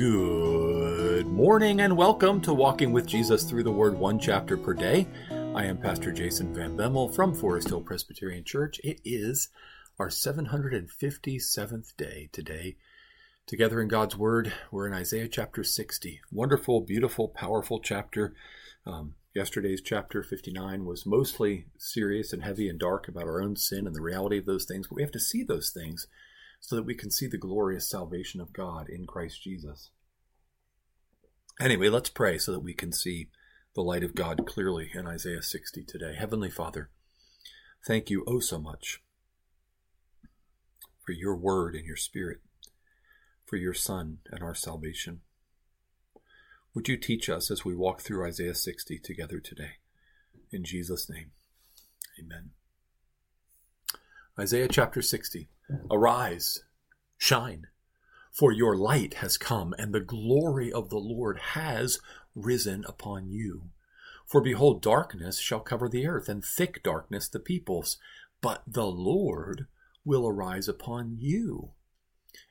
Good morning and welcome to Walking with Jesus through the Word, one chapter per day. I am Pastor Jason Van Bemmel from Forest Hill Presbyterian Church. It is our 757th day today. Together in God's Word, we're in Isaiah chapter 60. Wonderful, beautiful, powerful chapter. Um, yesterday's chapter 59 was mostly serious and heavy and dark about our own sin and the reality of those things, but we have to see those things so that we can see the glorious salvation of God in Christ Jesus. Anyway, let's pray so that we can see the light of God clearly in Isaiah 60 today. Heavenly Father, thank you oh so much for your word and your spirit, for your Son and our salvation. Would you teach us as we walk through Isaiah 60 together today? In Jesus' name, amen. Isaiah chapter 60. Arise, shine, for your light has come, and the glory of the Lord has risen upon you. For behold, darkness shall cover the earth, and thick darkness the peoples. But the Lord will arise upon you,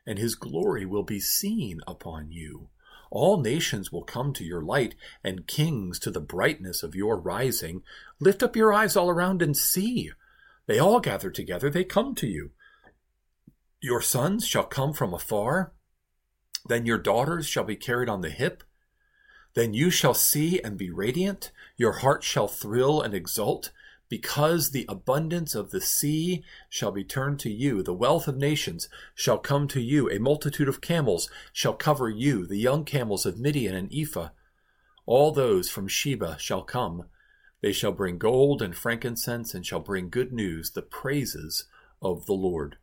and his glory will be seen upon you. All nations will come to your light, and kings to the brightness of your rising. Lift up your eyes all around and see. They all gather together, they come to you. Your sons shall come from afar, then your daughters shall be carried on the hip. Then you shall see and be radiant, your heart shall thrill and exult, because the abundance of the sea shall be turned to you, the wealth of nations shall come to you, a multitude of camels shall cover you, the young camels of Midian and Ephah. All those from Sheba shall come. They shall bring gold and frankincense, and shall bring good news, the praises of the Lord.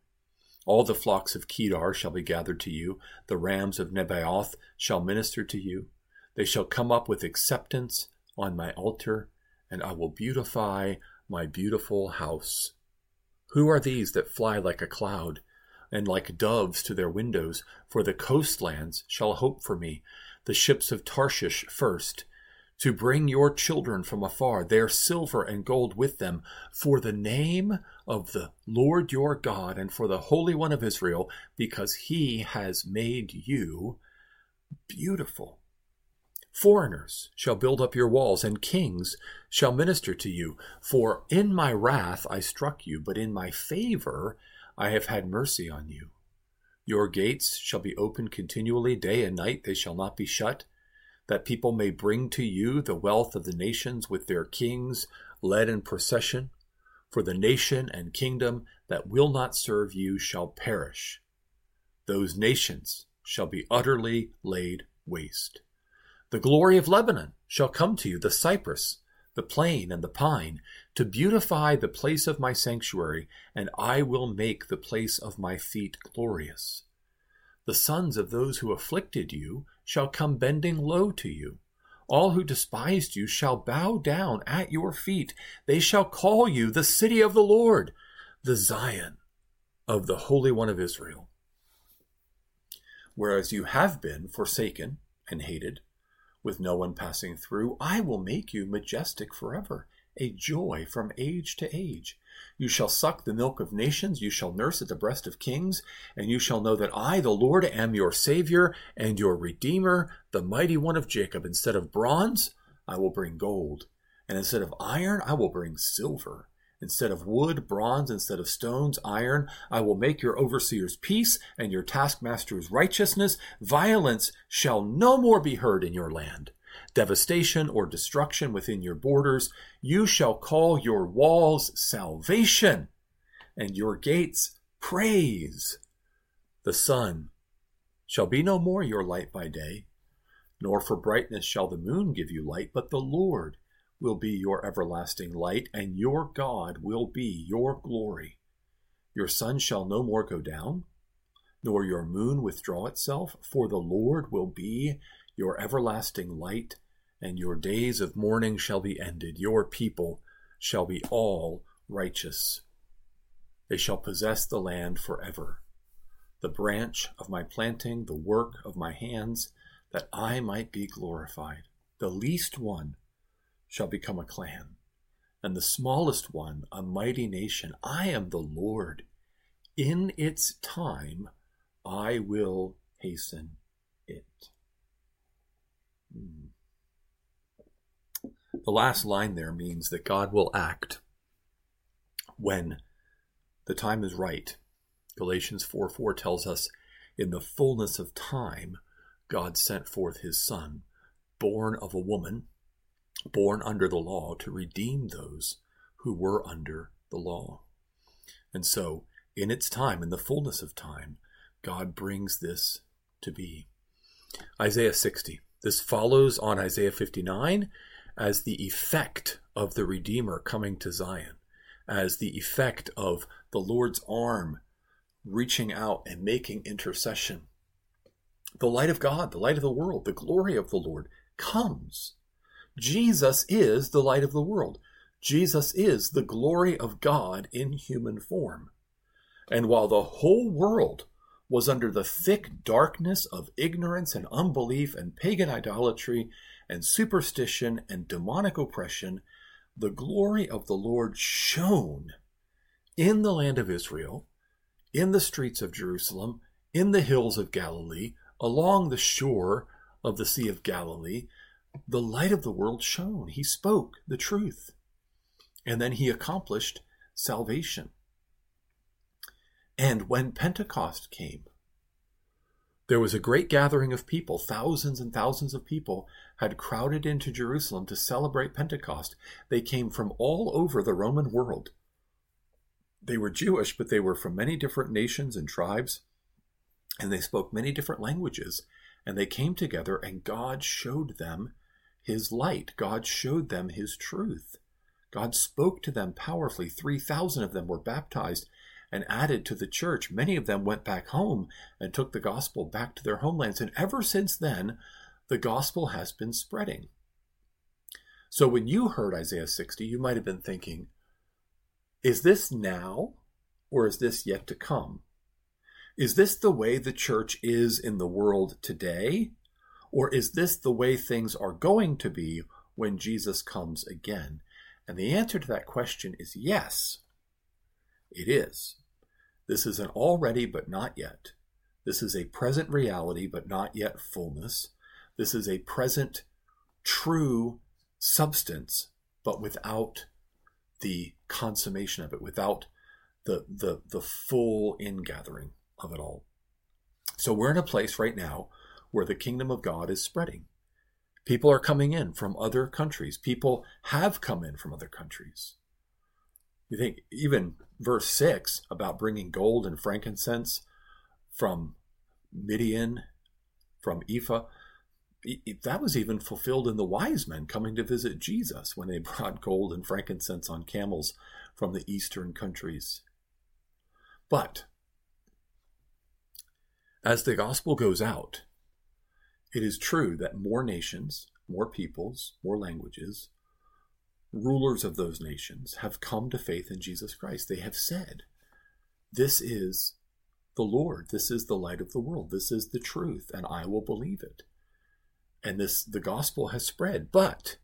All the flocks of Kedar shall be gathered to you, the rams of Nebaioth shall minister to you. They shall come up with acceptance on my altar, and I will beautify my beautiful house. Who are these that fly like a cloud, and like doves to their windows? For the coastlands shall hope for me, the ships of Tarshish first to bring your children from afar, their silver and gold with them, for the name of the Lord your God and for the Holy One of Israel, because he has made you beautiful. Foreigners shall build up your walls, and kings shall minister to you. For in my wrath I struck you, but in my favor I have had mercy on you. Your gates shall be open continually, day and night they shall not be shut that people may bring to you the wealth of the nations with their kings led in procession. For the nation and kingdom that will not serve you shall perish. Those nations shall be utterly laid waste. The glory of Lebanon shall come to you, the cypress, the plane, and the pine, to beautify the place of my sanctuary, and I will make the place of my feet glorious. The sons of those who afflicted you shall come bending low to you. All who despised you shall bow down at your feet. They shall call you the city of the Lord, the Zion of the Holy One of Israel. Whereas you have been forsaken and hated, with no one passing through, I will make you majestic forever, a joy from age to age. You shall suck the milk of nations, you shall nurse at the breast of kings, and you shall know that I, the Lord, am your Savior and your Redeemer, the mighty one of Jacob. Instead of bronze, I will bring gold, and instead of iron, I will bring silver. Instead of wood, bronze, instead of stones, iron, I will make your overseers peace and your taskmasters righteousness. Violence shall no more be heard in your land devastation or destruction within your borders, you shall call your walls salvation and your gates praise. The sun shall be no more your light by day, nor for brightness shall the moon give you light, but the Lord will be your everlasting light, and your God will be your glory. Your sun shall no more go down, nor your moon withdraw itself, for the Lord will be your everlasting light, and your days of mourning shall be ended. Your people shall be all righteous. They shall possess the land forever. The branch of my planting, the work of my hands, that I might be glorified. The least one shall become a clan, and the smallest one a mighty nation. I am the Lord. In its time I will hasten. Hmm. The last line there means that God will act when the time is right. Galatians 4 4 tells us, In the fullness of time, God sent forth his Son, born of a woman, born under the law, to redeem those who were under the law. And so, in its time, in the fullness of time, God brings this to be. Isaiah 60. This follows on Isaiah 59 as the effect of the Redeemer coming to Zion, as the effect of the Lord's arm reaching out and making intercession. The light of God, the light of the world, the glory of the Lord comes. Jesus is the light of the world. Jesus is the glory of God in human form. And while the whole world was under the thick darkness of ignorance and unbelief and pagan idolatry and superstition and demonic oppression, the glory of the Lord shone in the land of Israel, in the streets of Jerusalem, in the hills of Galilee, along the shore of the Sea of Galilee. The light of the world shone. He spoke the truth. And then he accomplished salvation. And when Pentecost came, there was a great gathering of people. Thousands and thousands of people had crowded into Jerusalem to celebrate Pentecost. They came from all over the Roman world. They were Jewish, but they were from many different nations and tribes, and they spoke many different languages. And they came together, and God showed them his light. God showed them his truth. God spoke to them powerfully. 3,000 of them were baptized and added to the church. Many of them went back home and took the gospel back to their homelands. And ever since then, the gospel has been spreading. So when you heard Isaiah 60, you might have been thinking, is this now or is this yet to come? Is this the way the church is in the world today? Or is this the way things are going to be when Jesus comes again? And the answer to that question is yes. It is. This is an already but not yet. This is a present reality but not yet fullness. This is a present true substance but without the consummation of it, without the, the, the full ingathering of it all. So we're in a place right now where the kingdom of God is spreading. People are coming in from other countries. People have come in from other countries. You think even verse 6 about bringing gold and frankincense from Midian, from Ephah, that was even fulfilled in the wise men coming to visit Jesus when they brought gold and frankincense on camels from the eastern countries. But as the gospel goes out, it is true that more nations, more peoples, more languages rulers of those nations have come to faith in Jesus Christ. They have said, This is the Lord. This is the light of the world. This is the truth, and I will believe it. And this the gospel has spread. But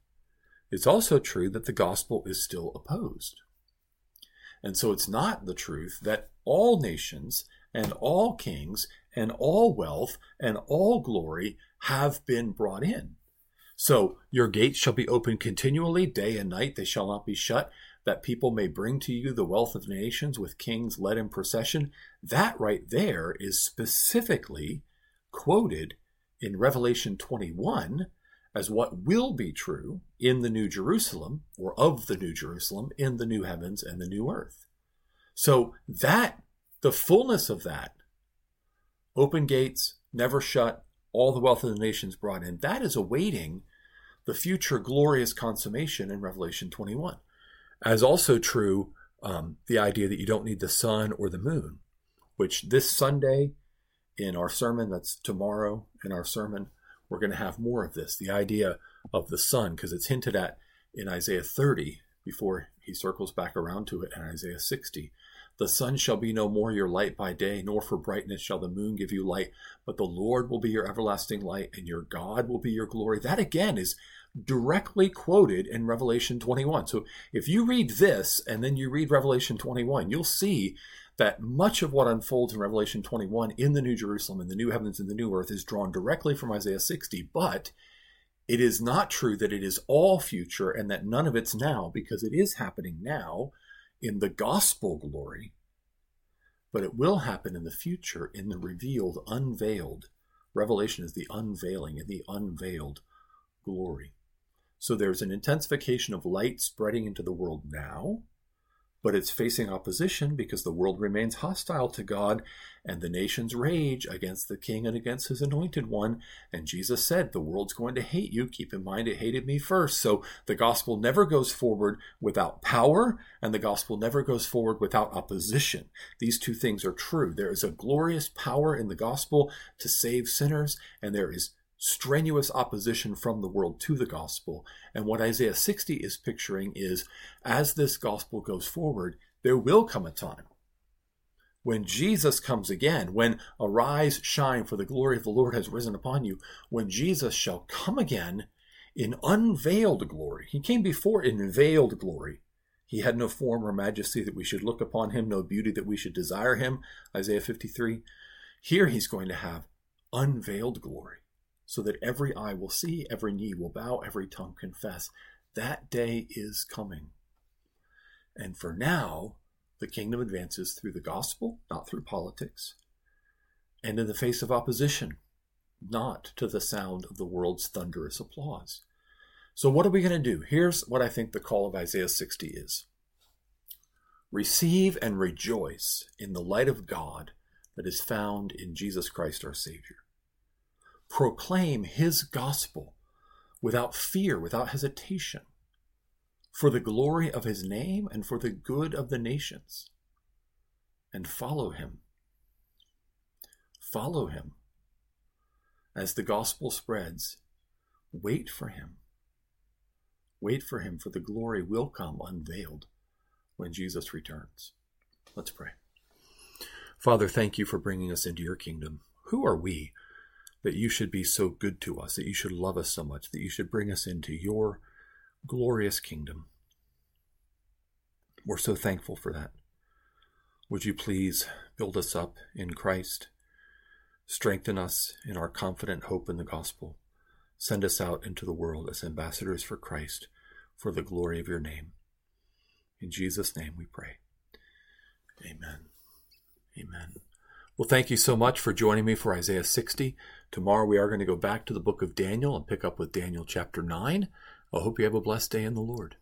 it's also true that the gospel is still opposed. And so it's not the truth that all nations and all kings and all wealth and all glory have been brought in. So your gates shall be open continually, day and night, they shall not be shut, that people may bring to you the wealth of nations with kings led in procession. That right there is specifically quoted in Revelation 21 as what will be true in the New Jerusalem, or of the New Jerusalem, in the new heavens and the new earth. So that, the fullness of that, open gates, never shut, all the wealth of the nations brought in, that is awaiting the future glorious consummation in Revelation 21. As also true, um, the idea that you don't need the sun or the moon, which this Sunday in our sermon, that's tomorrow in our sermon, we're going to have more of this. The idea of the sun, because it's hinted at in Isaiah 30 before he circles back around to it in Isaiah 60. The sun shall be no more your light by day, nor for brightness shall the moon give you light, but the Lord will be your everlasting light, and your God will be your glory. That again is directly quoted in Revelation 21. So if you read this and then you read Revelation 21, you'll see that much of what unfolds in Revelation 21 in the New Jerusalem, in the new heavens, and the new earth is drawn directly from Isaiah 60, but It is not true that it is all future and that none of it's now, because it is happening now in the gospel glory, but it will happen in the future in the revealed, unveiled. Revelation is the unveiling and the unveiled glory. So there's an intensification of light spreading into the world now, but it's facing opposition because the world remains hostile to God and the nations rage against the king and against his anointed one. And Jesus said, The world's going to hate you. Keep in mind, it hated me first. So the gospel never goes forward without power, and the gospel never goes forward without opposition. These two things are true. There is a glorious power in the gospel to save sinners, and there is strenuous opposition from the world to the gospel. And what Isaiah 60 is picturing is as this gospel goes forward, there will come a time when Jesus comes again, when arise, shine, for the glory of the Lord has risen upon you, when Jesus shall come again in unveiled glory. He came before in veiled glory. He had no form or majesty that we should look upon him, no beauty that we should desire him. Isaiah 53. Here he's going to have unveiled glory so that every eye will see, every knee will bow, every tongue confess. That day is coming. And for now, the kingdom advances through the gospel, not through politics, and in the face of opposition, not to the sound of the world's thunderous applause. So, what are we going to do? Here's what I think the call of Isaiah 60 is Receive and rejoice in the light of God that is found in Jesus Christ our Savior proclaim his gospel without fear, without hesitation, for the glory of his name and for the good of the nations. And follow him. Follow him. As the gospel spreads, wait for him. Wait for him, for the glory will come unveiled when Jesus returns. Let's pray. Father, thank you for bringing us into your kingdom. Who are we that you should be so good to us, that you should love us so much, that you should bring us into your glorious kingdom. We're so thankful for that. Would you please build us up in Christ, strengthen us in our confident hope in the gospel, send us out into the world as ambassadors for Christ for the glory of your name. In Jesus' name we pray. Amen. Amen. Well, thank you so much for joining me for Isaiah 60. Tomorrow we are going to go back to the book of Daniel and pick up with Daniel chapter 9. I hope you have a blessed day in the Lord.